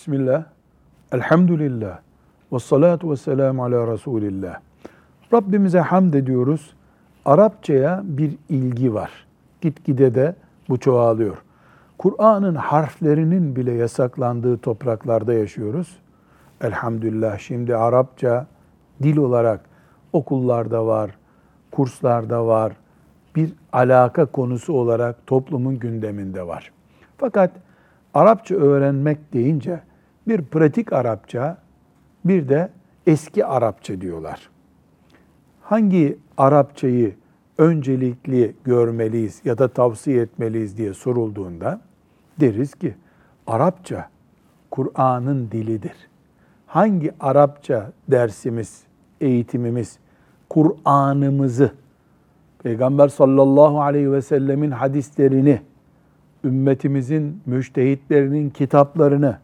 Bismillah, elhamdülillah, ve salatu ve selamu ala Resulillah. Rabbimize hamd ediyoruz. Arapçaya bir ilgi var. Gitgide de bu çoğalıyor. Kur'an'ın harflerinin bile yasaklandığı topraklarda yaşıyoruz. Elhamdülillah şimdi Arapça dil olarak okullarda var, kurslarda var, bir alaka konusu olarak toplumun gündeminde var. Fakat Arapça öğrenmek deyince bir pratik Arapça, bir de eski Arapça diyorlar. Hangi Arapçayı öncelikli görmeliyiz ya da tavsiye etmeliyiz diye sorulduğunda deriz ki Arapça Kur'an'ın dilidir. Hangi Arapça dersimiz, eğitimimiz Kur'an'ımızı Peygamber sallallahu aleyhi ve sellemin hadislerini ümmetimizin müştehitlerinin kitaplarını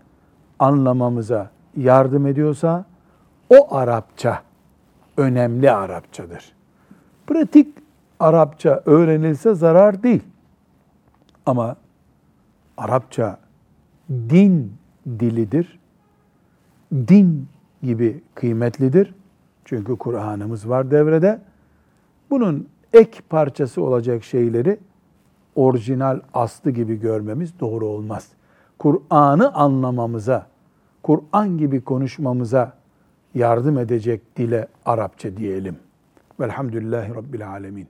anlamamıza yardım ediyorsa o Arapça önemli Arapçadır. Pratik Arapça öğrenilse zarar değil. Ama Arapça din dilidir. Din gibi kıymetlidir. Çünkü Kur'an'ımız var devrede. Bunun ek parçası olacak şeyleri orijinal aslı gibi görmemiz doğru olmaz. Kur'an'ı anlamamıza, Kur'an gibi konuşmamıza yardım edecek dile Arapça diyelim. Velhamdülillahi Rabbil Alemin.